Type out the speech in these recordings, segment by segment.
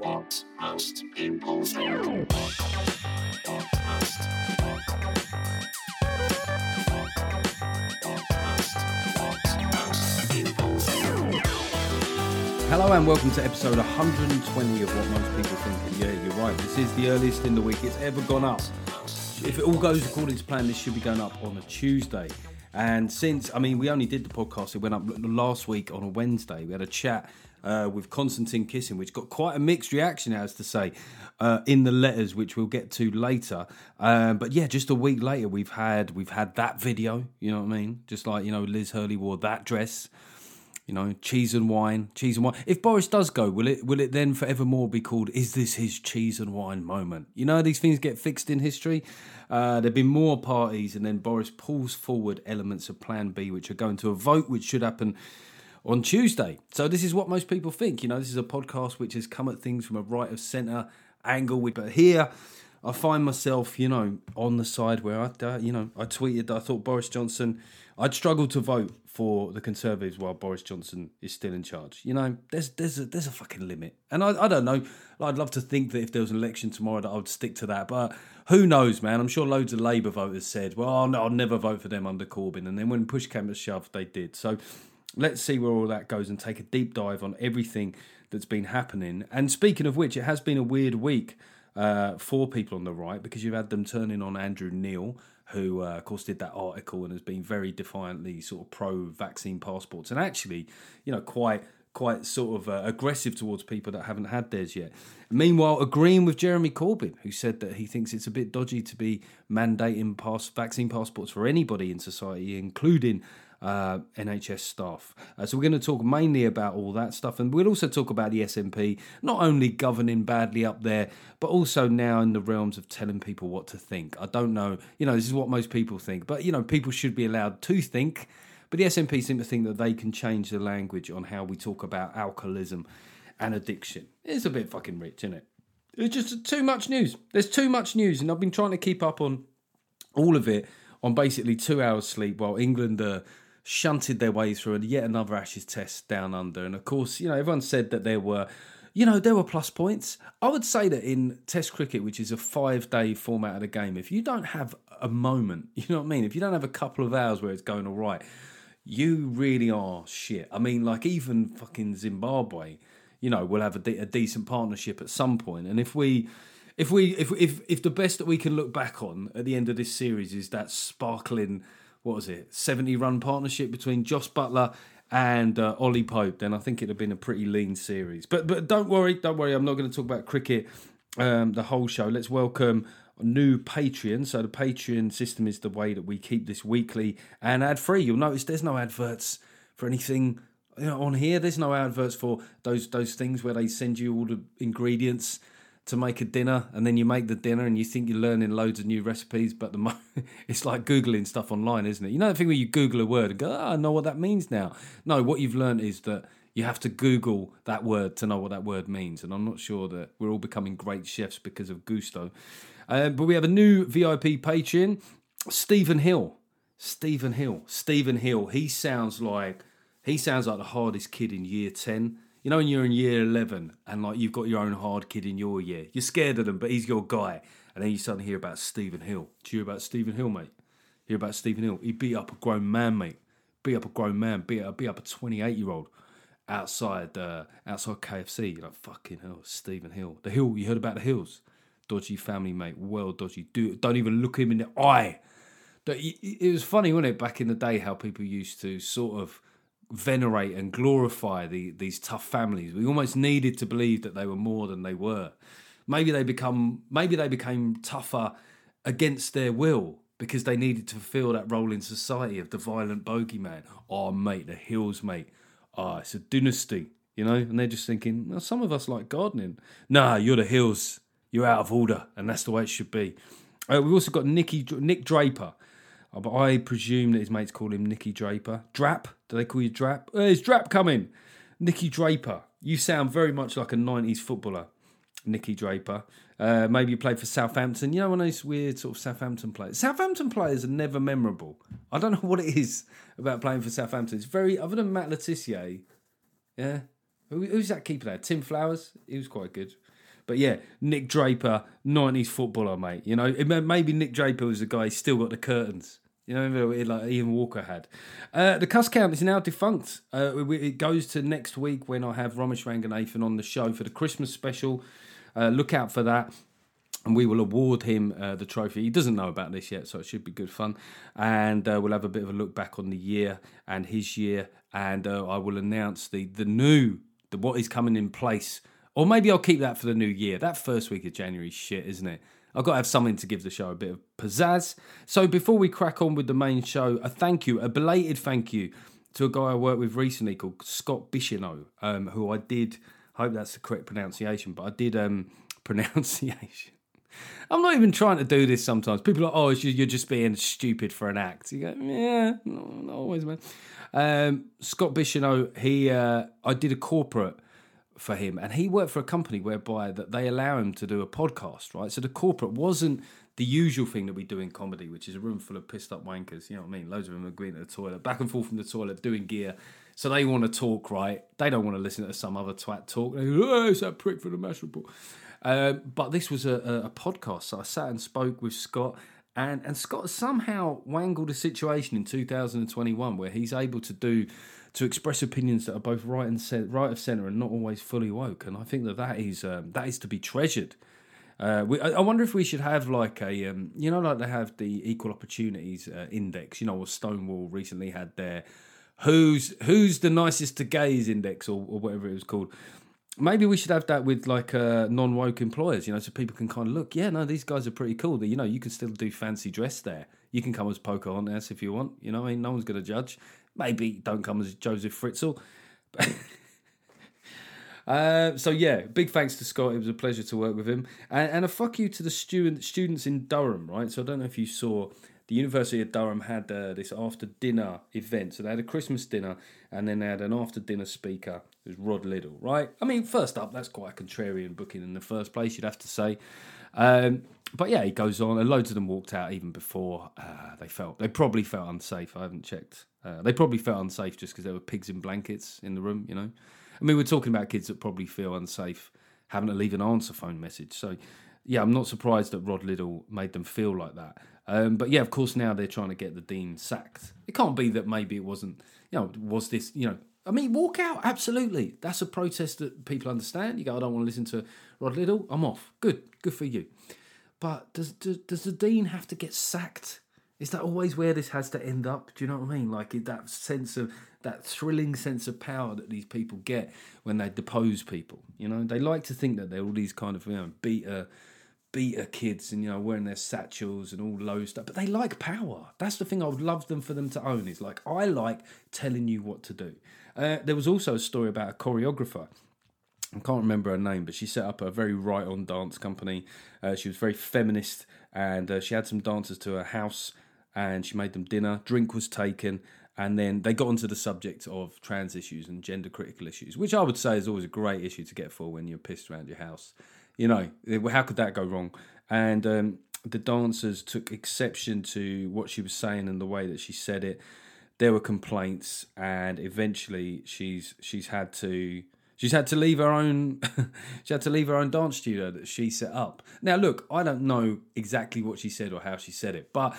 What most people think. Hello and welcome to episode 120 of What Most People Think. And yeah, you're right, this is the earliest in the week it's ever gone up. If it all goes according to plan, this should be going up on a Tuesday. And since, I mean, we only did the podcast, it went up last week on a Wednesday. We had a chat uh, with Konstantin Kisin, which got quite a mixed reaction, as to say, uh, in the letters, which we'll get to later. Um, but yeah, just a week later, we've had we've had that video. You know what I mean? Just like you know, Liz Hurley wore that dress you know, cheese and wine, cheese and wine. If Boris does go, will it will it then forevermore be called "Is this his cheese and wine moment"? You know, these things get fixed in history. Uh, there've been more parties, and then Boris pulls forward elements of Plan B, which are going to a vote, which should happen on Tuesday. So this is what most people think. You know, this is a podcast which has come at things from a right of centre angle. But here, I find myself, you know, on the side where I, you know, I tweeted that I thought Boris Johnson, I'd struggle to vote for the Conservatives while Boris Johnson is still in charge. You know, there's there's a, there's a fucking limit, and I, I don't know. I'd love to think that if there was an election tomorrow, that I would stick to that, but who knows, man? I'm sure loads of Labour voters said, "Well, no, I'll never vote for them under Corbyn," and then when push came to shove, they did. So let's see where all that goes and take a deep dive on everything that's been happening. And speaking of which, it has been a weird week uh, for people on the right because you've had them turning on Andrew Neil, who, uh, of course, did that article and has been very defiantly sort of pro-vaccine passports, and actually, you know, quite quite sort of uh, aggressive towards people that haven't had theirs yet. Meanwhile, agreeing with Jeremy Corbyn, who said that he thinks it's a bit dodgy to be mandating pass vaccine passports for anybody in society, including uh, NHS staff. Uh, so we're going to talk mainly about all that stuff, and we'll also talk about the SNP, not only governing badly up there, but also now in the realms of telling people what to think. I don't know, you know, this is what most people think, but you know, people should be allowed to think. But the SNP seem to think that they can change the language on how we talk about alcoholism and addiction. It's a bit fucking rich, isn't it? It's just too much news. There's too much news, and I've been trying to keep up on all of it on basically two hours sleep while England uh, shunted their way through yet another Ashes test down under. And of course, you know, everyone said that there were, you know, there were plus points. I would say that in Test cricket, which is a five day format of the game, if you don't have a moment, you know what I mean? If you don't have a couple of hours where it's going all right, you really are shit. I mean, like even fucking Zimbabwe, you know, will have a, de- a decent partnership at some point. And if we, if we, if if if the best that we can look back on at the end of this series is that sparkling, what was it, seventy run partnership between Jos Buttler and uh, Ollie Pope, then I think it'd have been a pretty lean series. But but don't worry, don't worry. I'm not going to talk about cricket um, the whole show. Let's welcome new Patreon. So the Patreon system is the way that we keep this weekly and ad free. You'll notice there's no adverts for anything you know, on here. There's no adverts for those those things where they send you all the ingredients to make a dinner and then you make the dinner and you think you're learning loads of new recipes but the mo- it's like googling stuff online isn't it? You know the thing where you google a word and go oh, i know what that means now. No what you've learned is that you have to google that word to know what that word means and i'm not sure that we're all becoming great chefs because of Gousto. Uh, but we have a new vip patron stephen hill. Stephen hill. Stephen hill. He sounds like he sounds like the hardest kid in year 10 you know when you're in year 11 and like you've got your own hard kid in your year you're scared of them but he's your guy. And then you suddenly hear about stephen hill. Do you hear about stephen hill mate? Hear about stephen hill? He beat up a grown man mate. Beat up a grown man beat up, beat up a 28 year old outside uh, outside kfc you're like fucking hell stephen hill. The hill you heard about the hills? Dodgy family mate. Well dodgy. Do, don't even look him in the eye. It was funny, wasn't it, back in the day, how people used to sort of venerate and glorify the, these tough families. We almost needed to believe that they were more than they were. Maybe they become maybe they became tougher against their will because they needed to fulfill that role in society of the violent bogeyman. Oh mate, the hills, mate. Ah, oh, it's a dynasty, you know? And they're just thinking, well, some of us like gardening. Nah, you're the hills. You're out of order, and that's the way it should be. Uh, we've also got Nicky Nick Draper. Uh, but I presume that his mates call him Nicky Draper. Drap? Do they call you Drap? Uh, is Drap coming? Nicky Draper. You sound very much like a 90s footballer, Nicky Draper. Uh, maybe you played for Southampton. You know, one of those weird sort of Southampton players. Southampton players are never memorable. I don't know what it is about playing for Southampton. It's very, other than Matt Le Tissier, yeah. Who, who's that keeper there? Tim Flowers? He was quite good. But yeah, Nick Draper, 90s footballer, mate. You know, it maybe Nick Draper was the guy, still got the curtains. You know, like Ian Walker had. Uh, the cuss count is now defunct. Uh, it goes to next week when I have Romesh Ranganathan on the show for the Christmas special. Uh, look out for that and we will award him uh, the trophy. He doesn't know about this yet, so it should be good fun. And uh, we'll have a bit of a look back on the year and his year, and uh, I will announce the the new the what is coming in place, or maybe I'll keep that for the new year. That first week of January, shit, isn't it? I've got to have something to give the show a bit of pizzazz. So before we crack on with the main show, a thank you, a belated thank you to a guy I worked with recently called Scott Bishino, um, who I did. I hope that's the correct pronunciation, but I did um, pronunciation. I'm not even trying to do this sometimes. People are oh, you're just being stupid for an act. You go, yeah, no, not always, man. Um, Scott Bishino, he, uh, I did a corporate for him, and he worked for a company whereby that they allow him to do a podcast, right? So the corporate wasn't the usual thing that we do in comedy, which is a room full of pissed up wankers. You know what I mean? Loads of them are going to the toilet, back and forth from the toilet, doing gear. So they want to talk, right? They don't want to listen to some other twat talk. They go, oh, it's that prick for the mash report. Um, but this was a, a, a podcast, so I sat and spoke with Scott, and and Scott somehow wangled a situation in 2021 where he's able to do to express opinions that are both right and cent- right of center and not always fully woke, and I think that that is um, that is to be treasured. Uh, we, I wonder if we should have like a, um, you know, like they have the equal opportunities uh, index. You know, or Stonewall recently had their who's who's the nicest to gays index or, or whatever it was called. Maybe we should have that with like uh, non woke employers, you know, so people can kind of look. Yeah, no, these guys are pretty cool. That you know, you can still do fancy dress there. You can come as Pocahontas if you want. You know, I mean, no one's going to judge. Maybe don't come as Josef Fritzl. Uh, so yeah, big thanks to Scott. It was a pleasure to work with him, and, and a fuck you to the student students in Durham. Right, so I don't know if you saw the University of Durham had uh, this after dinner event. So they had a Christmas dinner, and then they had an after dinner speaker. It was Rod Liddle. Right, I mean, first up, that's quite a contrarian booking in the first place. You'd have to say. Um, but yeah, he goes on, and loads of them walked out even before uh, they felt. They probably felt unsafe. I haven't checked. Uh, they probably felt unsafe just because there were pigs in blankets in the room. You know. I mean, we're talking about kids that probably feel unsafe having to leave an answer phone message. So, yeah, I'm not surprised that Rod Liddle made them feel like that. Um, but yeah, of course, now they're trying to get the dean sacked. It can't be that maybe it wasn't, you know, was this, you know, I mean, walk out, absolutely. That's a protest that people understand. You go, I don't want to listen to Rod Liddle, I'm off. Good, good for you. But does, does, does the dean have to get sacked? Is that always where this has to end up? Do you know what I mean? Like that sense of that thrilling sense of power that these people get when they depose people. You know, they like to think that they're all these kind of you know beta beta kids and you know wearing their satchels and all low stuff, but they like power. That's the thing I would love them for them to own. Is like I like telling you what to do. Uh, there was also a story about a choreographer I can't remember her name, but she set up a very right on dance company. Uh, she was very feminist and uh, she had some dancers to her house and she made them dinner. Drink was taken. And then they got onto the subject of trans issues and gender critical issues, which I would say is always a great issue to get for when you're pissed around your house. You know, how could that go wrong? And um, the dancers took exception to what she was saying and the way that she said it. There were complaints, and eventually she's she's had to She's had to leave her own. she had to leave her own dance studio that she set up. Now, look, I don't know exactly what she said or how she said it, but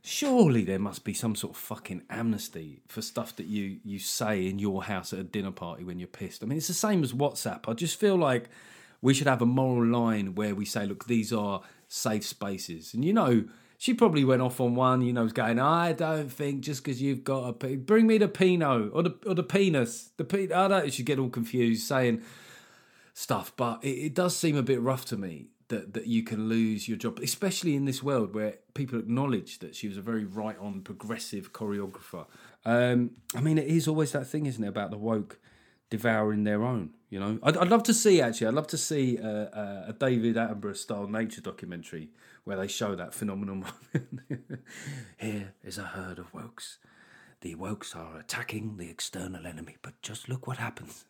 surely there must be some sort of fucking amnesty for stuff that you you say in your house at a dinner party when you're pissed. I mean, it's the same as WhatsApp. I just feel like we should have a moral line where we say, look, these are safe spaces, and you know she probably went off on one, you know, was going, I don't think just because you've got a pe- bring me the Pinot or the or the penis, the pe- I don't. She get all confused saying stuff, but it, it does seem a bit rough to me that that you can lose your job, especially in this world where people acknowledge that she was a very right on progressive choreographer. Um, I mean, it is always that thing, isn't it, about the woke devouring their own. You know, I'd, I'd love to see actually. I'd love to see uh, uh, a David Attenborough style nature documentary where they show that phenomenon. Here is a herd of wokes. The wokes are attacking the external enemy, but just look what happens.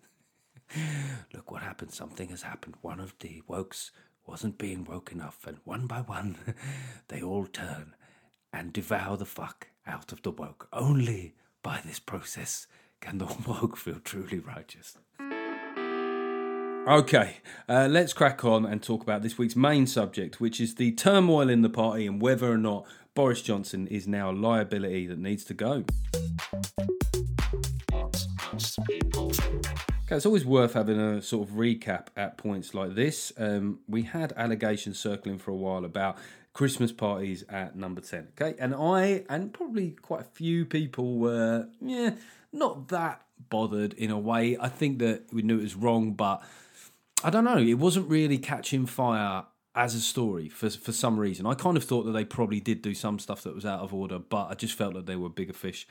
look what happens. Something has happened. One of the wokes wasn't being woke enough, and one by one, they all turn and devour the fuck out of the woke. Only by this process can the woke feel truly righteous. Okay, uh, let's crack on and talk about this week's main subject, which is the turmoil in the party and whether or not Boris Johnson is now a liability that needs to go. Okay, it's always worth having a sort of recap at points like this. Um, we had allegations circling for a while about Christmas parties at number 10. Okay, and I, and probably quite a few people were, yeah, not that bothered in a way. I think that we knew it was wrong, but I don't know. It wasn't really catching fire as a story for for some reason. I kind of thought that they probably did do some stuff that was out of order, but I just felt that they were bigger fish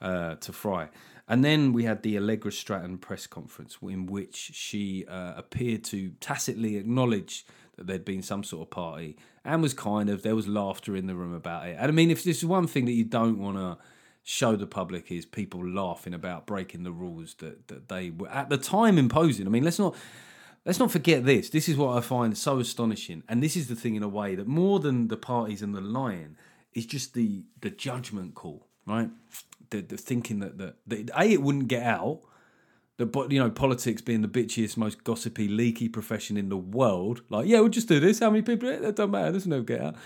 uh, to fry. And then we had the Allegra Stratton press conference in which she uh, appeared to tacitly acknowledge that there'd been some sort of party and was kind of there was laughter in the room about it. And I mean, if this is one thing that you don't want to show the public is people laughing about breaking the rules that that they were at the time imposing. I mean, let's not let's not forget this. This is what I find so astonishing, and this is the thing in a way that more than the parties and the lying is just the the judgment call, right? The, the thinking that, that that a it wouldn't get out. That but you know politics being the bitchiest, most gossipy, leaky profession in the world. Like, yeah, we'll just do this. How many people? Eh, it don't matter. There's no get out.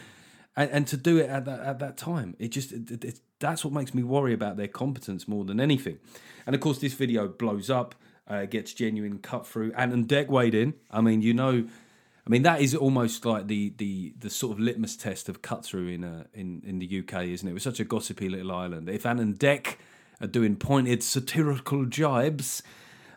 And, and to do it at that at that time, it just it, it, that's what makes me worry about their competence more than anything. And of course, this video blows up uh, gets genuine cut through. And and Dec weighed in. I mean, you know, I mean that is almost like the the the sort of litmus test of cut through in uh, in in the UK, isn't it? It was such a gossipy little island. If Ant and Dec are doing pointed satirical jibes.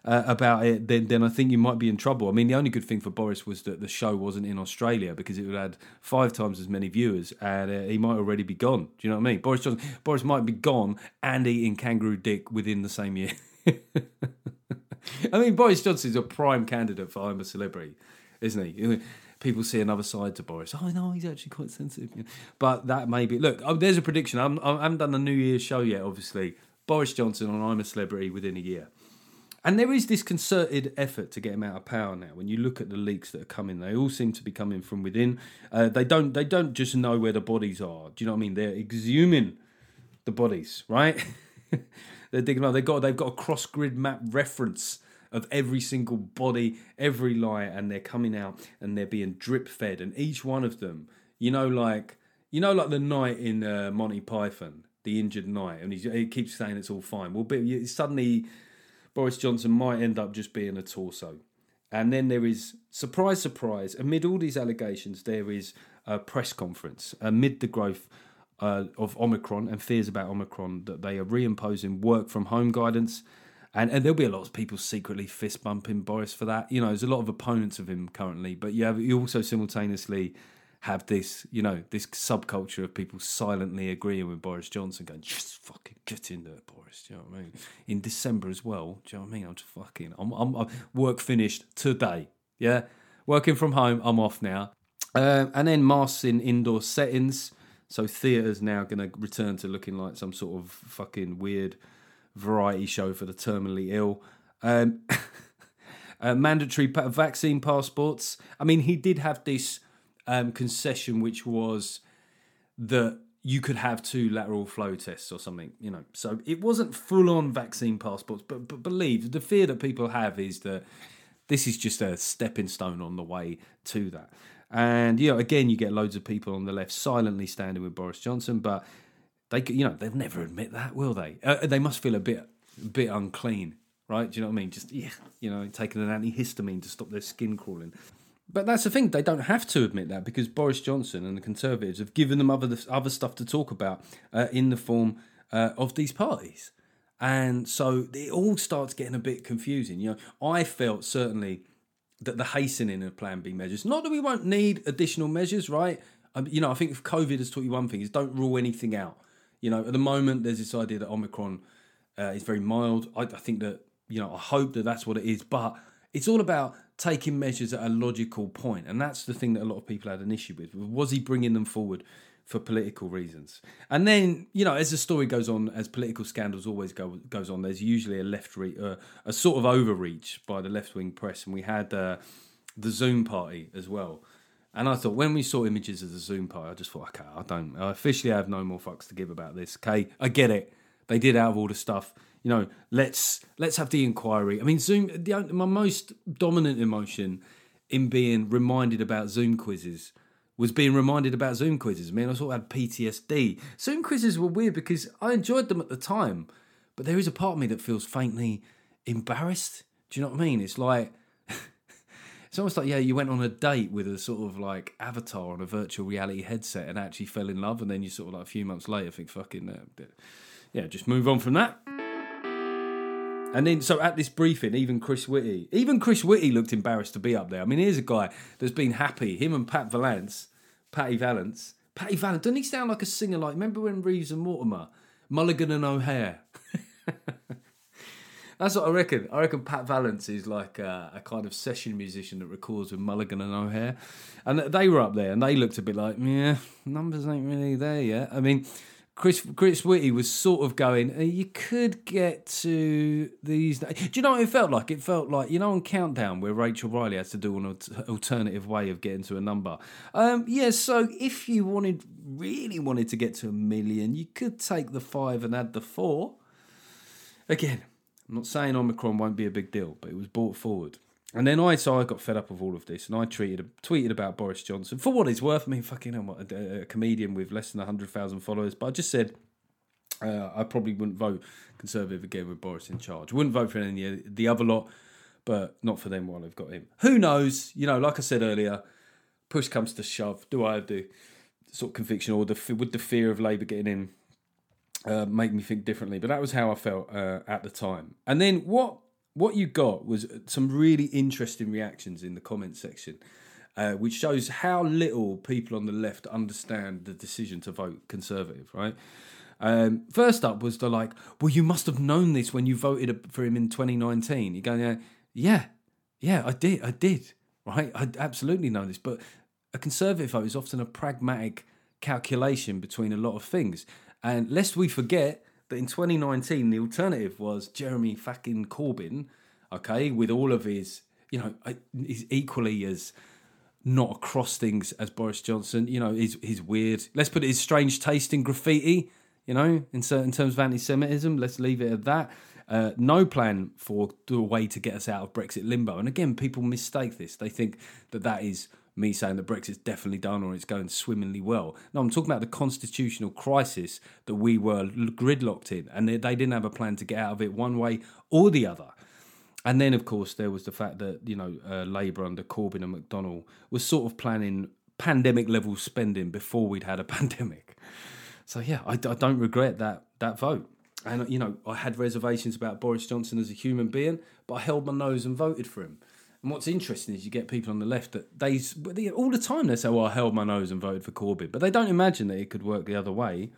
Uh, about it, then then I think you might be in trouble. I mean, the only good thing for Boris was that the show wasn't in Australia because it would have had five times as many viewers, and uh, he might already be gone. Do you know what I mean? Boris Johnson, Boris might be gone and eating kangaroo dick within the same year. I mean, Boris Johnson's a prime candidate for I'm a Celebrity, isn't he? People see another side to Boris. Oh no, he's actually quite sensitive. But that may be. Look, oh, there's a prediction. I'm, I haven't done the New Year's show yet. Obviously, Boris Johnson on I'm a Celebrity within a year. And there is this concerted effort to get him out of power now. When you look at the leaks that are coming, they all seem to be coming from within. Uh, they don't. They don't just know where the bodies are. Do you know what I mean? They're exhuming the bodies, right? They're digging up. They've got they've got a cross grid map reference of every single body, every lie, and they're coming out and they're being drip fed. And each one of them, you know, like you know, like the knight in uh, Monty Python, the injured knight, and he keeps saying it's all fine. Well, but suddenly Boris Johnson might end up just being a torso. And then there is surprise, surprise. Amid all these allegations, there is a press conference amid the growth uh, of Omicron and fears about Omicron that they are reimposing work from home guidance. And, and there'll be a lot of people secretly fist bumping Boris for that. You know, there's a lot of opponents of him currently, but you have you also simultaneously have this, you know, this subculture of people silently agreeing with Boris Johnson, going, just fucking get in there, Boris. Do you know what I mean? In December as well. Do you know what I mean? I'm just fucking, I'm, I'm, I'm work finished today. Yeah, working from home. I'm off now. Uh, and then masks in indoor settings. So theatre's now going to return to looking like some sort of fucking weird variety show for the terminally ill. Um, uh, mandatory vaccine passports. I mean, he did have this um, concession, which was that you could have two lateral flow tests or something, you know. So it wasn't full on vaccine passports, but, but believe the fear that people have is that this is just a stepping stone on the way to that. And you know, again, you get loads of people on the left silently standing with Boris Johnson, but they, you know, they'll never admit that, will they? Uh, they must feel a bit, a bit unclean, right? Do you know what I mean? Just yeah, you know, taking an antihistamine to stop their skin crawling. But that's the thing; they don't have to admit that because Boris Johnson and the Conservatives have given them other other stuff to talk about uh, in the form uh, of these parties, and so it all starts getting a bit confusing. You know, I felt certainly that the hastening of Plan B measures. Not that we won't need additional measures, right? Um, you know, I think if COVID has taught you one thing is don't rule anything out. You know, at the moment there's this idea that Omicron uh, is very mild. I, I think that you know I hope that that's what it is, but it's all about taking measures at a logical point, and that's the thing that a lot of people had an issue with. Was he bringing them forward? for political reasons. And then, you know, as the story goes on, as political scandals always go goes on, there's usually a left re- uh, a sort of overreach by the left wing press, and we had uh, the Zoom party as well. And I thought when we saw images of the Zoom party, I just thought, okay, I don't, I officially have no more fucks to give about this. Okay, I get it, they did out of all the stuff. You know, let's let's have the inquiry. I mean, Zoom. The, my most dominant emotion in being reminded about Zoom quizzes was being reminded about Zoom quizzes. I mean, I sort of had PTSD. Zoom quizzes were weird because I enjoyed them at the time, but there is a part of me that feels faintly embarrassed. Do you know what I mean? It's like it's almost like yeah, you went on a date with a sort of like avatar on a virtual reality headset and actually fell in love, and then you sort of like a few months later think fucking uh, yeah, just move on from that. And then, so at this briefing, even Chris Whitty, even Chris Whitty looked embarrassed to be up there. I mean, here's a guy that's been happy. Him and Pat Vallance, Patty Vallance, Patty Vallance. Doesn't he sound like a singer? Like remember when Reeves and Mortimer, Mulligan and O'Hare. That's what I reckon. I reckon Pat Vallance is like a, a, kind of session musician that records with Mulligan and O'Hare, and they were up there and they looked a bit like, yeah, numbers ain't really there yet. I mean, Chris Chris Whitty was sort of going. Uh, you could get to these. Do you know what it felt like? It felt like you know on Countdown where Rachel Riley has to do an alternative way of getting to a number. Um, yeah, so if you wanted really wanted to get to a million, you could take the five and add the four. Again, I'm not saying Omicron won't be a big deal, but it was brought forward. And then I, so I got fed up of all of this, and I tweeted tweeted about Boris Johnson for what it's worth. I mean, fucking, I'm a, a comedian with less than hundred thousand followers, but I just said uh, I probably wouldn't vote Conservative again with Boris in charge. Wouldn't vote for any of the other lot, but not for them while they've got him. Who knows? You know, like I said earlier, push comes to shove. Do I have the sort of conviction or the would the fear of Labour getting in uh, make me think differently? But that was how I felt uh, at the time. And then what what you got was some really interesting reactions in the comment section, uh, which shows how little people on the left understand the decision to vote Conservative, right? Um, first up was the like, well, you must have known this when you voted for him in 2019. You're going, yeah, yeah, yeah, I did, I did, right? I absolutely know this, but a Conservative vote is often a pragmatic calculation between a lot of things. And lest we forget, that in 2019 the alternative was Jeremy fucking Corbyn, okay, with all of his, you know, he's equally as not across things as Boris Johnson. You know, he's he's weird. Let's put it his strange taste in graffiti. You know, in certain terms of anti-Semitism. Let's leave it at that. Uh, no plan for a way to get us out of Brexit limbo. And again, people mistake this. They think that that is me saying that Brexit's definitely done or it's going swimmingly well. No, I'm talking about the constitutional crisis that we were gridlocked in, and they, they didn't have a plan to get out of it one way or the other. And then, of course, there was the fact that you know uh, Labour under Corbyn and McDonnell was sort of planning pandemic level spending before we'd had a pandemic. So yeah, I, I don't regret that that vote. And you know, I had reservations about Boris Johnson as a human being, but I held my nose and voted for him. And what's interesting is you get people on the left that they, all the time they say, "Well, I held my nose and voted for Corbyn," but they don't imagine that it could work the other way.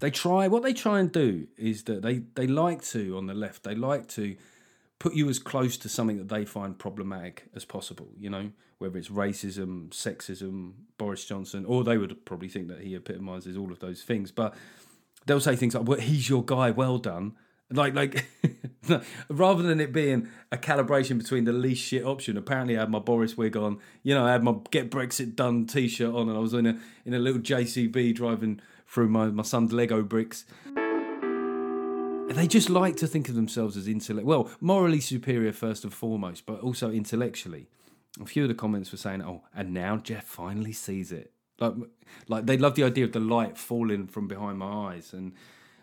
They try what they try and do is that they they like to on the left they like to put you as close to something that they find problematic as possible. You know, whether it's racism, sexism, Boris Johnson, or they would probably think that he epitomises all of those things, but they'll say things like, "Well, he's your guy, well done." Like, like, rather than it being a calibration between the least shit option, apparently I had my Boris wig on. You know, I had my "Get Brexit Done" T-shirt on, and I was in a in a little JCB driving through my my son's Lego bricks. They just like to think of themselves as intellect, well, morally superior first and foremost, but also intellectually. A few of the comments were saying, "Oh, and now Geoff finally sees it." Like, like they love the idea of the light falling from behind my eyes, and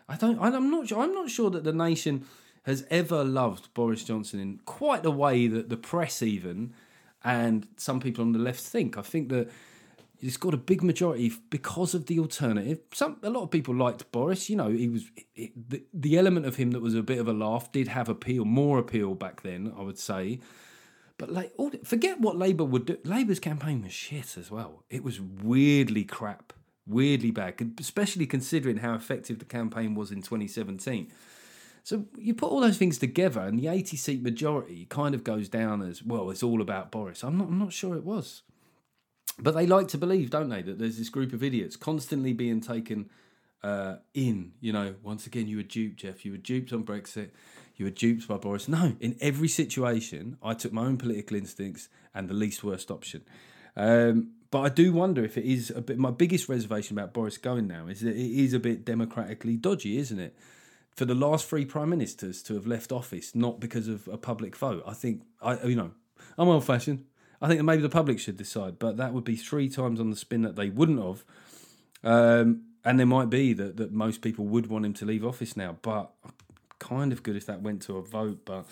I don't. I'm not. I'm not sure that the nation has ever loved Boris Johnson in quite the way that the press, even, and some people on the left think. I think that he's got a big majority because of the alternative. Some a lot of people liked Boris. You know, he was it, the, the element of him that was a bit of a laugh did have appeal, more appeal back then. I would say. But like, forget what Labour would do. Labour's campaign was shit as well. It was weirdly crap weirdly bad, especially considering how effective the campaign was in 2017. So you put all those things together, and the 80 seat majority kind of goes down as well. It's all about Boris. I'm not. I'm not sure it was, but they like to believe, don't they, that there's this group of idiots constantly being taken uh, in. You know, once again, you were duped, Geoff. You were duped on Brexit. You were duped by Boris. No, in every situation, I took my own political instincts and the least worst option. Um, but I do wonder if it is a bit. My biggest reservation about Boris going now is that it is a bit democratically dodgy, isn't it? for the last three prime ministers to have left office not because of a public vote. I think I you know I'm old fashioned. I think that maybe the public should decide, but that would be three times on the spin that they wouldn't have. Um, and there might be that, that most people would want him to leave office now, but kind of good if that went to a vote, but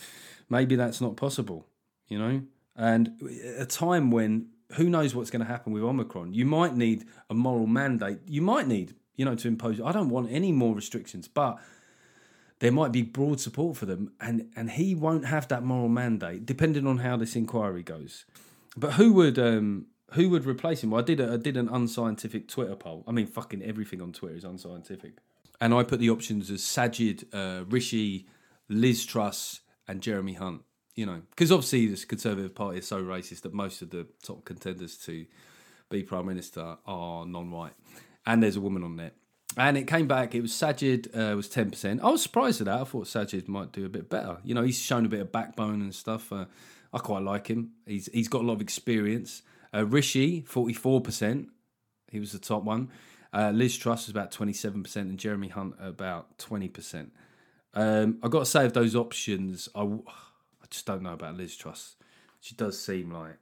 maybe that's not possible, you know? And a time when who knows what's going to happen with Omicron, you might need a moral mandate. You might need, you know, to impose. I don't want any more restrictions, but there might be broad support for them, and and he won't have that moral mandate, depending on how this inquiry goes. But who would um who would replace him? Well, I did a, I did an unscientific Twitter poll. I mean, fucking everything on Twitter is unscientific, and I put the options as Sajid, uh, Rishi, Liz Truss, and Jeremy Hunt. You know, because obviously this Conservative Party is so racist that most of the top contenders to be prime minister are non-white, and there's a woman on there. And it came back. It was Sajid uh, was ten percent. I was surprised at that. I thought Sajid might do a bit better. You know, he's shown a bit of backbone and stuff. Uh, I quite like him. He's he's got a lot of experience. Uh, Rishi forty four percent. He was the top one. Uh, Liz Truss was about twenty seven percent, and Jeremy Hunt about twenty percent. Um, I got to say, of those options, I, just don't know about Liz Truss. She does seem like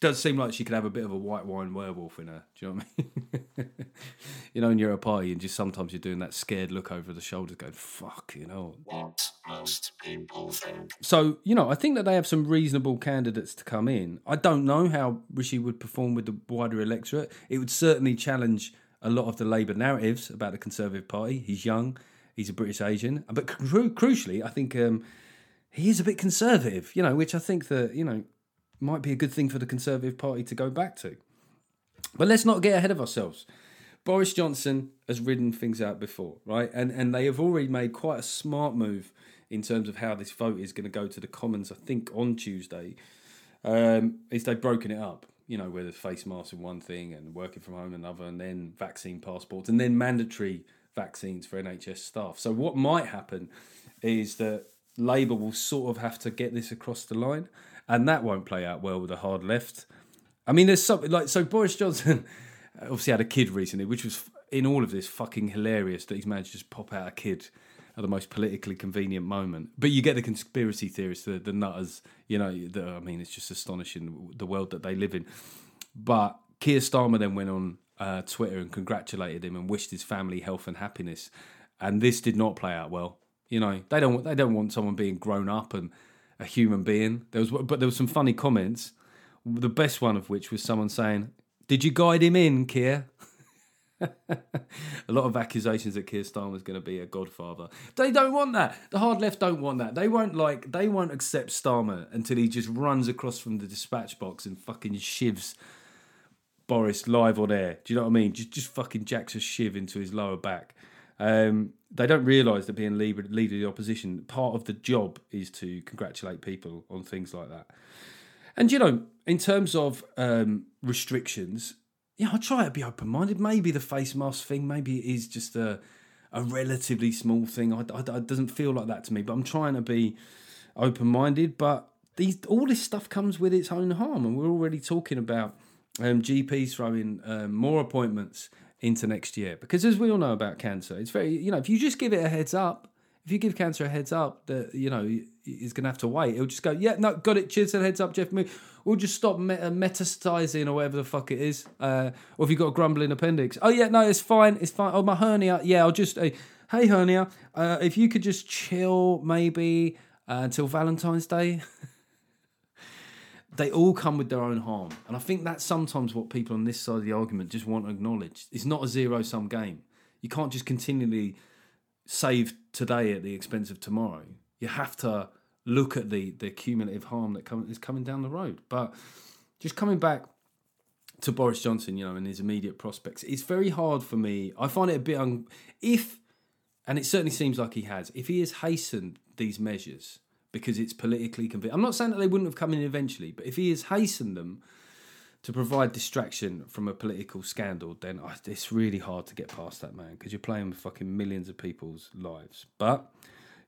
does seem like she could have a bit of a white wine werewolf in her. Do you know what I mean? you know, when you're at a party and just sometimes you're doing that scared look over the shoulders, going "fuck," you know. What most people think. So you know, I think that they have some reasonable candidates to come in. I don't know how Rishi would perform with the wider electorate. It would certainly challenge a lot of the Labour narratives about the Conservative Party. He's young, he's a British Asian, but cru- crucially, I think um, he is a bit conservative. You know, which I think that you know might be a good thing for the Conservative Party to go back to. But let's not get ahead of ourselves. Boris Johnson has ridden things out before, right? And and they have already made quite a smart move in terms of how this vote is going to go to the Commons. I think on Tuesday, um, is they've broken it up. You know, where there's face masks in one thing and working from home another, and then vaccine passports, and then mandatory vaccines for NHS staff. So what might happen is that Labour will sort of have to get this across the line, and that won't play out well with a hard left. I mean, there's something like so. Boris Johnson obviously had a kid recently, which was in all of this fucking hilarious that he's managed to just pop out a kid at the most politically convenient moment. But you get the conspiracy theorists, the, the nutters. You know, the, I mean, it's just astonishing the world that they live in. But Keir Starmer then went on uh, Twitter and congratulated him and wished his family health and happiness. And this did not play out well. You know, they don't they don't want someone being grown up and a human being. There was, but there was some funny comments. The best one of which was someone saying, "Did you guide him in, Keir?" a lot of accusations that Keir Starmer's going to be a godfather. They don't want that. The hard left don't want that. They won't like. They won't accept Starmer until he just runs across from the dispatch box and fucking shivs Boris live on air. Do you know what I mean? Just just fucking jacks a shiv into his lower back. Um, they don't realise that being leader, leader of the opposition, part of the job is to congratulate people on things like that. And you know, in terms of um, restrictions, yeah, I try to be open minded. Maybe the face mask thing, maybe it is just a a relatively small thing. I, I, it doesn't feel like that to me, but I'm trying to be open minded. But these all this stuff comes with its own harm, and we're already talking about um, GPs throwing um, more appointments into next year because, as we all know about cancer, it's very you know if you just give it a heads up, if you give cancer a heads up that you know he's going to have to wait, it'll just go yeah no got it. Cheers, heads up, Geoff. We'll just stop met- metastasizing or whatever the fuck it is. Uh, or if you've got a grumbling appendix, oh yeah no it's fine it's fine. Oh my hernia, yeah I'll just uh, hey hernia, uh, if you could just chill maybe uh, until Valentine's Day. they all come with their own harm. And I think that's sometimes what people on this side of the argument just want to acknowledge. It's not a zero sum game. You can't just continually save today at the expense of tomorrow. You have to look at the the cumulative harm that come, is coming down the road. But just coming back to Boris Johnson, you know, and his immediate prospects, it's very hard for me. I find it a bit un- if, and it certainly seems like he has, if he has hastened these measures because it's politically convenient. I'm not saying that they wouldn't have come in eventually, but if he has hastened them to provide distraction from a political scandal, then it's really hard to get past that man because you're playing with fucking millions of people's lives. But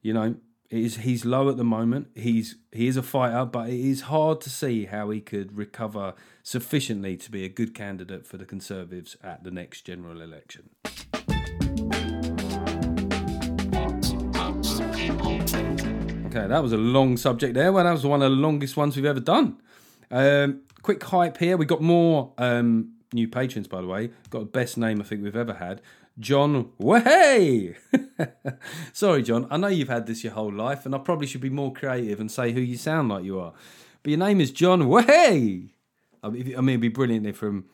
you know, is, he's low at the moment. He's he is a fighter, but it is hard to see how he could recover sufficiently to be a good candidate for the Conservatives at the next general election. Okay, that was a long subject there. Well, that was one of the longest ones we've ever done. Um, quick hype here. We got more um, new patrons, by the way. Got the best name I think we've ever had. John Way. Sorry, John. I know you've had this your whole life, and I probably should be more creative and say who you sound like you are. But your name is John Way. I mean, it'd be brilliant if from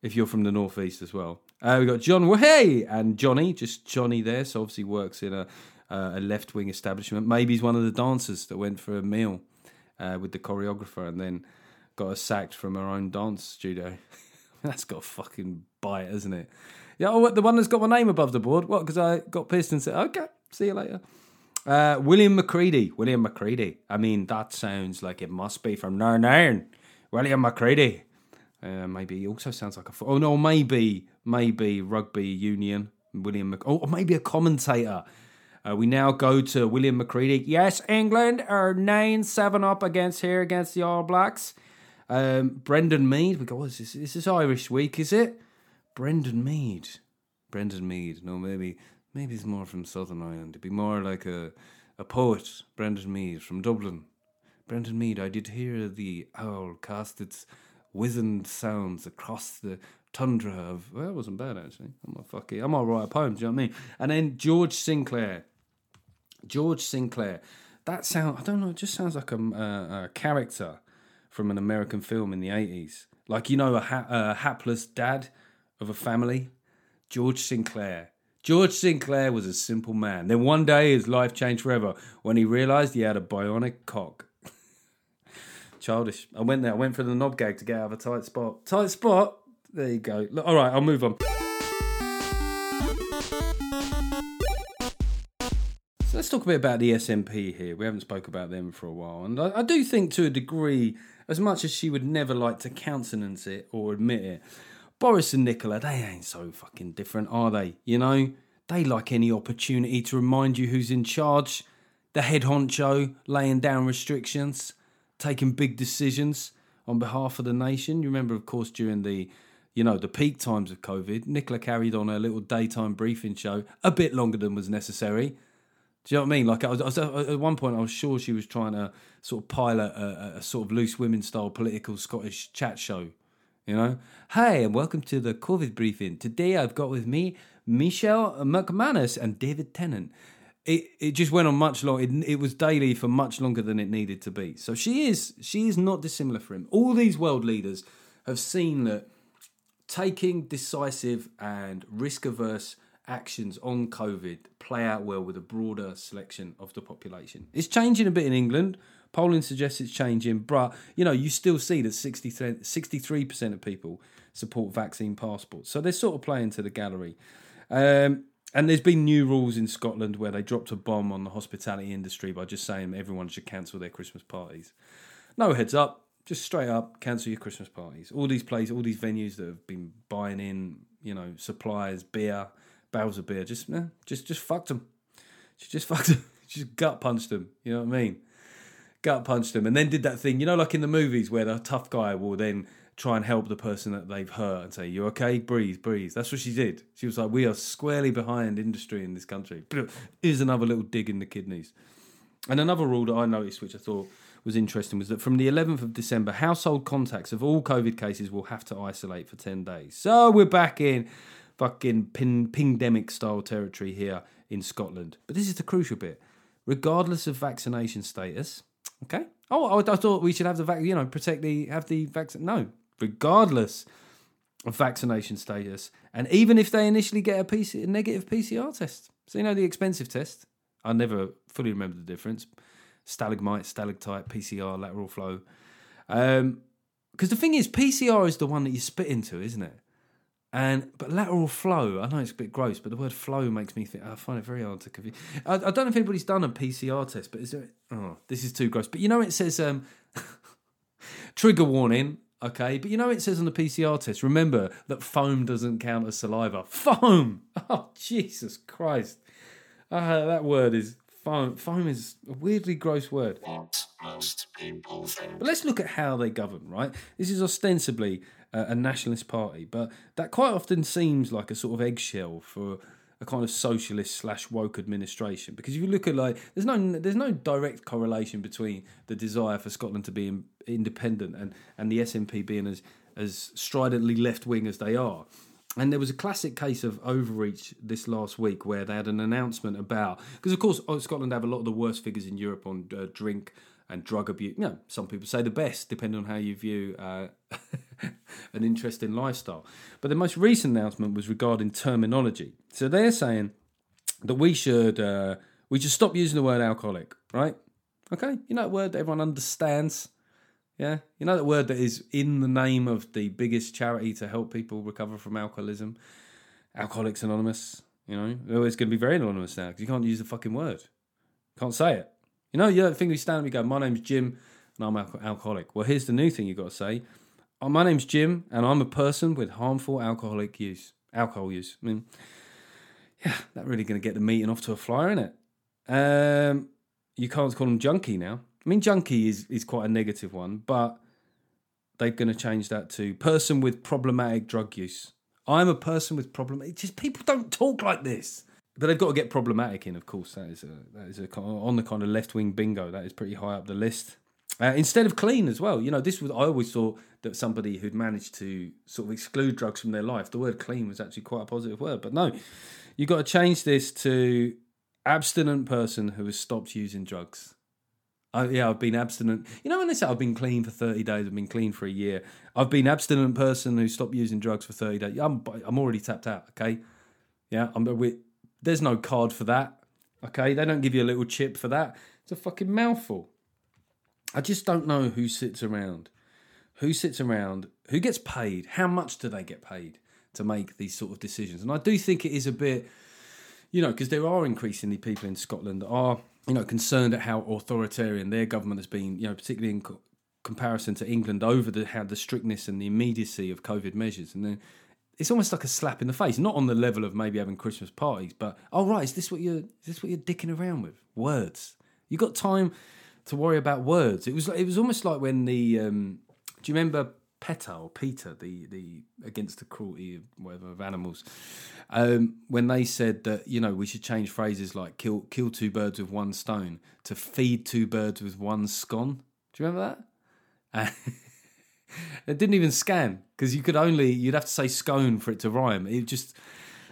if you're from the northeast as well. Uh, we got John Way and Johnny, just Johnny there. So obviously works in a uh, a left wing establishment. Maybe he's one of the dancers that went for a meal uh, with the choreographer and then got us sacked from our own dance studio. that's got a fucking bite, isn't it? Yeah, oh, the one that's got my name above the board. What? Because I got pissed and said, okay, see you later. Uh, William McCready. William McCready. I mean, that sounds like it must be from Narn Narn. William McCready. Uh, maybe he also sounds like a. Oh no, maybe maybe rugby union. William. Mc, oh, maybe a commentator. Uh, we now go to William McCready. Yes, England are nine seven up against here against the All Blacks. Um, Brendan Mead. We go. Oh, is this, is Irish week? Is it? Brendan Mead. Brendan Mead. No, maybe maybe he's more from Southern Ireland. It'd be more like a a poet. Brendan Mead from Dublin. Brendan Mead. I did hear the owl cast its wizened sounds across the tundra of well, it wasn't bad actually. I'm a fucking I'm all right poems, do you know what I mean? And then George Sinclair. George Sinclair. That sound I don't know, it just sounds like a, a, a character from an American film in the 80s. Like you know a, ha- a hapless dad of a family, George Sinclair. George Sinclair was a simple man. Then one day his life changed forever when he realized he had a bionic cock. Childish. I went there. I went for the knob gag to get out of a tight spot. Tight spot. There you go. All right, I'll move on. Talk a bit about the SNP here. We haven't spoke about them for a while, and I, I do think to a degree, as much as she would never like to countenance it or admit it, Boris and Nicola, they ain't so fucking different, are they? You know, they like any opportunity to remind you who's in charge. The head honcho laying down restrictions taking big decisions on behalf of the nation. You remember, of course, during the you know the peak times of COVID, Nicola carried on her little daytime briefing show a bit longer than was necessary. Do you know what I mean? Like I was, I was, at one point, I was sure she was trying to sort of pilot a, a sort of loose women style political Scottish chat show. You know, hi and welcome to the COVID briefing. Today I've got with me Michelle McManus and David Tennant it, it just went on much long. It, it was daily for much longer than it needed to be. So she is she is not dissimilar for him. All these world leaders have seen that taking decisive and risk averse actions on COVID play out well with a broader selection of the population. It's changing a bit in England. Polling suggests it's changing, but you know you still see that 63 percent of people support vaccine passports. So they're sort of playing to the gallery. Um, and there's been new rules in Scotland where they dropped a bomb on the hospitality industry by just saying everyone should cancel their Christmas parties. No heads up, just straight up cancel your Christmas parties. All these places, all these venues that have been buying in, you know, supplies, beer, barrels of beer, just eh, just just fucked them. She just fucked them. She just gut punched them. You know what I mean? Gut punched them, and then did that thing. You know, like in the movies where the tough guy will then try and help the person that they've hurt and say, You okay? Breathe, breathe. That's what she did. She was like, We are squarely behind industry in this country. Here's another little dig in the kidneys. And another rule that I noticed, which I thought was interesting, was that from the 11th of December, household contacts of all COVID cases will have to isolate for 10 days. So we're back in fucking pin, pingdemic style territory here in Scotland. But this is the crucial bit. Regardless of vaccination status, okay? Oh, I, I thought we should have the vac, you know, protect the have the vaccine. No, regardless of vaccination status, and even if they initially get a, PC, a negative PCR test. So, you know, the expensive test, I never fully remember the difference stalagmite, stalactite, PCR, lateral flow. Because um, the thing is, PCR is the one that you spit into, isn't it? And but lateral flow, I know it's a bit gross, but the word flow makes me think. I find it very hard to confuse. I, I don't know if anybody's done a PCR test, but is there? Oh, this is too gross. But you know, it says um, trigger warning. Okay, but you know it says on the PCR test, remember that foam doesn't count as saliva. Foam! Oh, Jesus Christ. Uh, that word is foam. Foam is a weirdly gross word. What most people think. But let's look at how they govern, right? This is ostensibly a nationalist party, but that quite often seems like a sort of eggshell for a kind of socialist slash woke administration because if you look at like there's no there's no direct correlation between the desire for Scotland to be in, independent and and the SNP being as as stridently left wing as they are. And there was a classic case of overreach this last week where they had an announcement about because of course oh, Scotland have a lot of the worst figures in Europe on uh, drink and drug abuse. You know, some people say the best, depending on how you view uh, an interesting lifestyle. But the most recent announcement was regarding terminology. So they're saying that we should uh, we should stop using the word alcoholic, right? Okay, you know that word that everyone understands. Yeah, you know that word that is in the name of the biggest charity to help people recover from alcoholism, Alcoholics Anonymous. You know, it's going to be very anonymous now because you can't use the fucking word, can't say it. You know, you don't think we stand and we go, my name's Jim and I'm al- alcoholic. Well, here's the new thing you've got to say. Oh, my name's Jim and I'm a person with harmful alcoholic use, alcohol use. I mean, yeah, that really going to get the meeting off to a flyer, isn't it? Um, you can't call them junkie now. I mean, junkie is, is quite a negative one, but they're going to change that to person with problematic drug use. I'm a person with problem. It's just people don't talk like this but they've got to get problematic in. Of course, that is a, that is a, on the kind of left wing bingo. That is pretty high up the list. Uh, instead of clean as well, you know, this was I always thought that somebody who'd managed to sort of exclude drugs from their life, the word clean was actually quite a positive word. But no, you've got to change this to abstinent person who has stopped using drugs. Oh yeah, I've been abstinent. You know when they say I've been clean for thirty days, I've been clean for a year. I've been abstinent person who stopped using drugs for thirty days. I'm I'm already tapped out. Okay, yeah, I'm we there's no card for that. Okay, they don't give you a little chip for that. It's a fucking mouthful. I just don't know who sits around. Who sits around? Who gets paid? How much do they get paid to make these sort of decisions? And I do think it is a bit, you know, because there are increasingly people in Scotland that are, you know, concerned at how authoritarian their government has been, you know, particularly in co- comparison to England over the how the strictness and the immediacy of COVID measures. And then it's almost like a slap in the face, not on the level of maybe having Christmas parties, but oh right, is this what you're is this what you're dicking around with? Words. You got time to worry about words. It was it was almost like when the um, do you remember PETA or Peter, the the against the cruelty of whatever of animals, um, when they said that you know we should change phrases like kill kill two birds with one stone to feed two birds with one scone. Do you remember that? it didn't even scan because you could only you'd have to say scone for it to rhyme. It just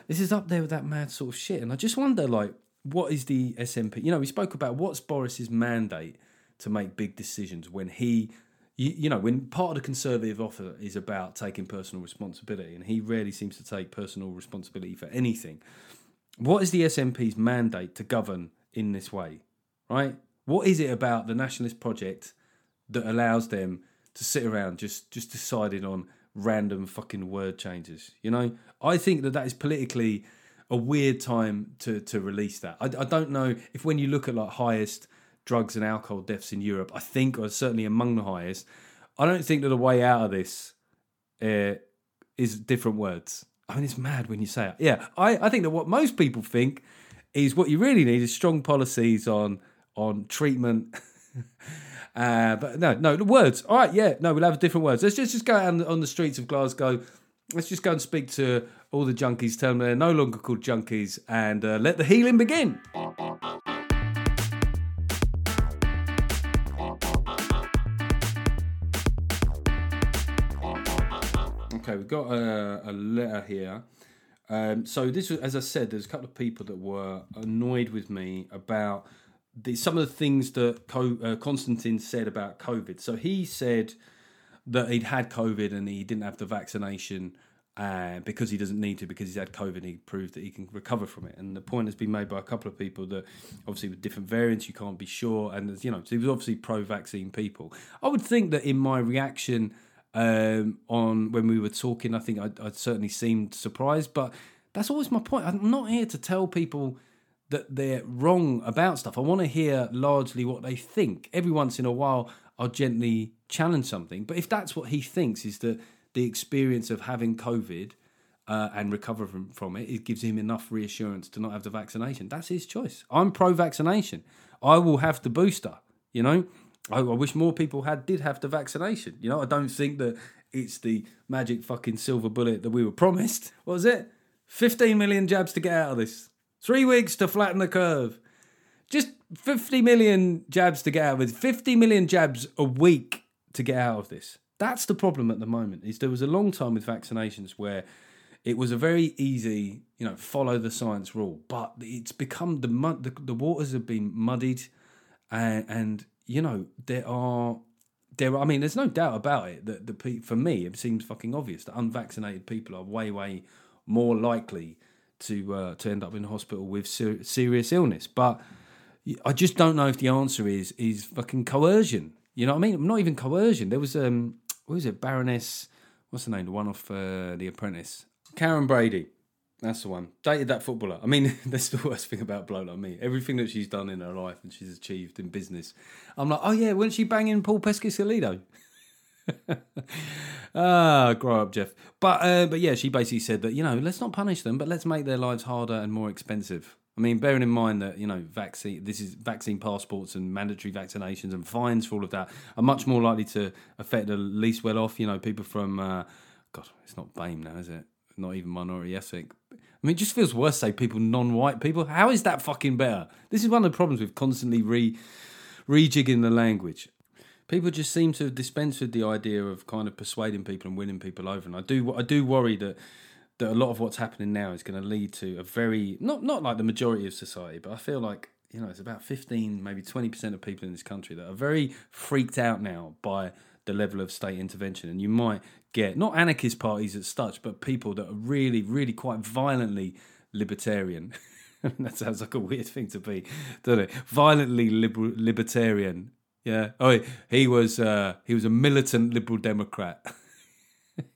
this is up there with that mad sort of shit, and I just wonder like what is the SNP? You know, we spoke about what's Boris's mandate to make big decisions when he. You, you know, when part of the conservative offer is about taking personal responsibility, and he rarely seems to take personal responsibility for anything. What is the SNP's mandate to govern in this way, right? What is it about the nationalist project that allows them to sit around just just deciding on random fucking word changes. You know, I think that that is politically a weird time to to release that. I, I don't know if when you look at like highest drugs and alcohol deaths in Europe, I think, or certainly among the highest, I don't think that the way out of this uh, is different words. I mean, it's mad when you say it. Yeah, I, I think that what most people think is what you really need is strong policies on on treatment Uh, but no, no, the words. All right, yeah, no, we'll have different words. Let's just, just go out on the streets of Glasgow. Let's just go and speak to all the junkies, tell them they're no longer called junkies, and uh, let the healing begin. Okay, we've got a, a letter here. Um, so this as I said, there's a couple of people that were annoyed with me about the, some of the things that Co- uh, Konstantin said about COVID. So he said that he'd had COVID and he didn't have the vaccination uh, because he doesn't need to because he's had COVID. He proved that he can recover from it. And the point has been made by a couple of people that obviously with different variants you can't be sure. And you know, so he was obviously pro-vaccine people. I would think that in my reaction um, on when we were talking, I think I, I certainly seemed surprised, but that's always my point. I'm not here to tell people that they're wrong about stuff. I want to hear largely what they think. Every once in a while, I'll gently challenge something. But if that's what he thinks is that the experience of having COVID uh, and recovering from it, it gives him enough reassurance to not have the vaccination. That's his choice. I'm pro-vaccination. I will have the booster. You know, I, I wish more people had did have the vaccination. You know, I don't think that it's the magic fucking silver bullet that we were promised. What was it? 15 million jabs to get out of this. Three weeks to flatten the curve. Just 50 million jabs to get out of it. 50 million jabs a week to get out of this. That's the problem at the moment. Is there was a long time with vaccinations where it was a very easy, you know, follow the science rule, but it's become the mud. The, the waters have been muddied, and, and you know there are there. Are, I mean, there's no doubt about it that the for me it seems fucking obvious that unvaccinated people are way way more likely to uh, to end up in hospital with ser- serious illness. But I just don't know if the answer is is fucking coercion. You know what I mean? Not even coercion. There was um, what was it, Baroness? What's the name? The one off uh, The Apprentice. Karren Brady. That's the one. Dated that footballer. I mean, that's the worst thing about bloke like me. Everything that she's done in her life and she's achieved in business. I'm like, oh yeah, wasn't she banging Paul Peschisolido? ah, grow up, Geoff. But uh, but yeah, she basically said that you know let's not punish them, but let's make their lives harder and more expensive. I mean, bearing in mind that you know vaccine, this is vaccine passports and mandatory vaccinations and fines for all of that are much more likely to affect the least well off. You know, people from uh, God, it's not BAME now, is it? Not even minority ethnic. I mean, it just feels worse. Say people, non-white people. How is that fucking better? This is one of the problems with constantly re rejigging the language people just seem to dispense with the idea of kind of persuading people and winning people over. And I do I do worry that that a lot of what's happening now is going to lead to a very not not like the majority of society, but I feel like you know it's about fifteen, maybe twenty percent of people in this country that are very freaked out now by the level of state intervention, and you might get not anarchist parties as such, but people that are really, really quite violently libertarian. that sounds like a weird thing to be, doesn't it? Violently liber- libertarian yeah. Oh, he was uh, he was a militant liberal democrat.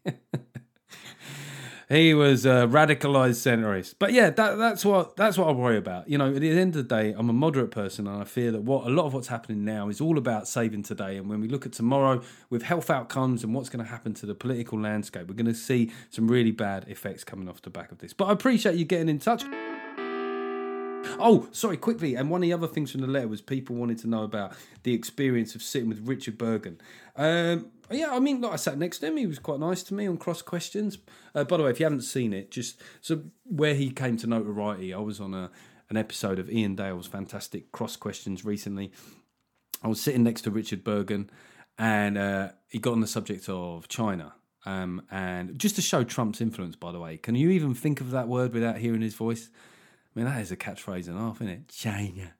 he was a radicalized centrist. But yeah, that, that's what that's what I worry about. You know, at the end of the day, I'm a moderate person, and I fear that what a lot of what's happening now is all about saving today. And when we look at tomorrow with health outcomes and what's going to happen to the political landscape, we're going to see some really bad effects coming off the back of this. But I appreciate you getting in touch. Oh, sorry, quickly. And one of the other things from the letter was people wanted to know about the experience of sitting with Richard Burgon. Um, yeah, I mean, like I sat next to him. He was quite nice to me on cross questions. Uh, by the way, if you haven't seen it, just so where he came to notoriety, I was on a an episode of Iain Dale's fantastic cross questions recently. I was sitting next to Richard Burgon, and uh, he got on the subject of China. Um, and just to show Trump's influence, by the way, can you even think of that word without hearing his voice? I mean, that is a catchphrase and a half, isn't it? China.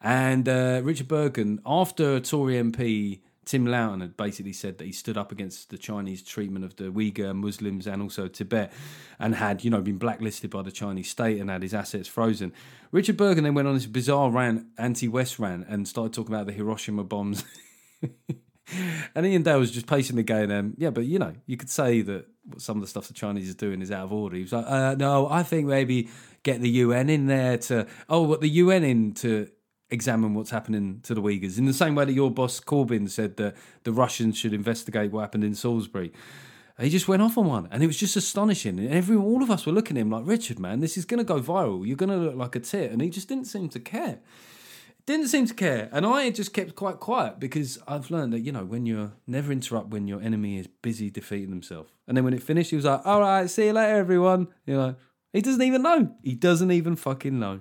And uh, Richard Burgon, after Tory MP Tim Loughton had basically said that he stood up against the Chinese treatment of the Uyghur Muslims and also Tibet and had, you know, been blacklisted by the Chinese state and had his assets frozen. Richard Burgon then went on this bizarre rant, anti West rant, and started talking about the Hiroshima bombs. and Iain Dale was just patiently going, um, yeah, but you know, you could say that some of the stuff the Chinese is doing is out of order. He was like, uh, no, I think maybe get the UN in there to, oh, what the UN in to examine what's happening to the Uyghurs. In the same way that your boss Corbyn said that the Russians should investigate what happened in Salisbury. He just went off on one, and it was just astonishing. And everyone, all of us were looking at him like, Richard, man, this is going to go viral. You're going to look like a tit. And he just didn't seem to care. Didn't seem to care. And I just kept quite quiet because I've learned that, you know, when you're never interrupt when your enemy is busy defeating himself. And then when it finished, he was like, all right, see you later, everyone. You know, he doesn't even know. He doesn't even fucking know.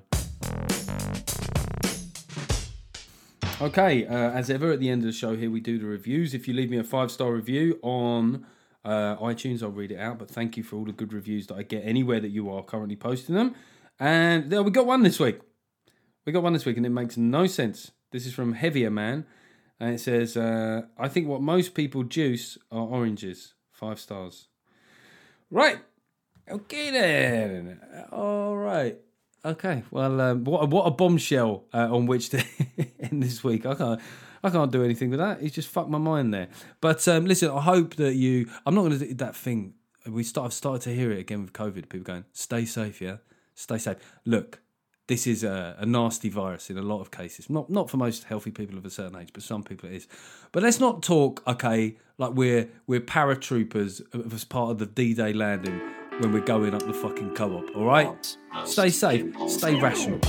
Okay, uh, as ever, at the end of the show here, we do the reviews. If you leave me a five star review on uh, iTunes, I'll read it out. But thank you for all the good reviews that I get anywhere that you are currently posting them. And there we got one this week. We got one this week, and it makes no sense. This is from Heavier Man, and it says, uh, "I think what most people juice are oranges. Five stars." Right. Okay then. All right. Okay. Well, um, what what a bombshell uh, on which to end this week. I can't. I can't do anything with that. He's just fucked my mind there. But um, listen, I hope that you. I'm not going to do that thing. We start. I've started to hear it again with COVID. People going, "Stay safe, yeah. Stay safe." Look, this is a, a, nasty virus in a lot of cases. Not not for most healthy people of a certain age, but some people it is. But let's not talk, okay, like we're we're paratroopers as part of the D-Day landing when we're going up the fucking co-op. All right, oh, stay safe, stay rational.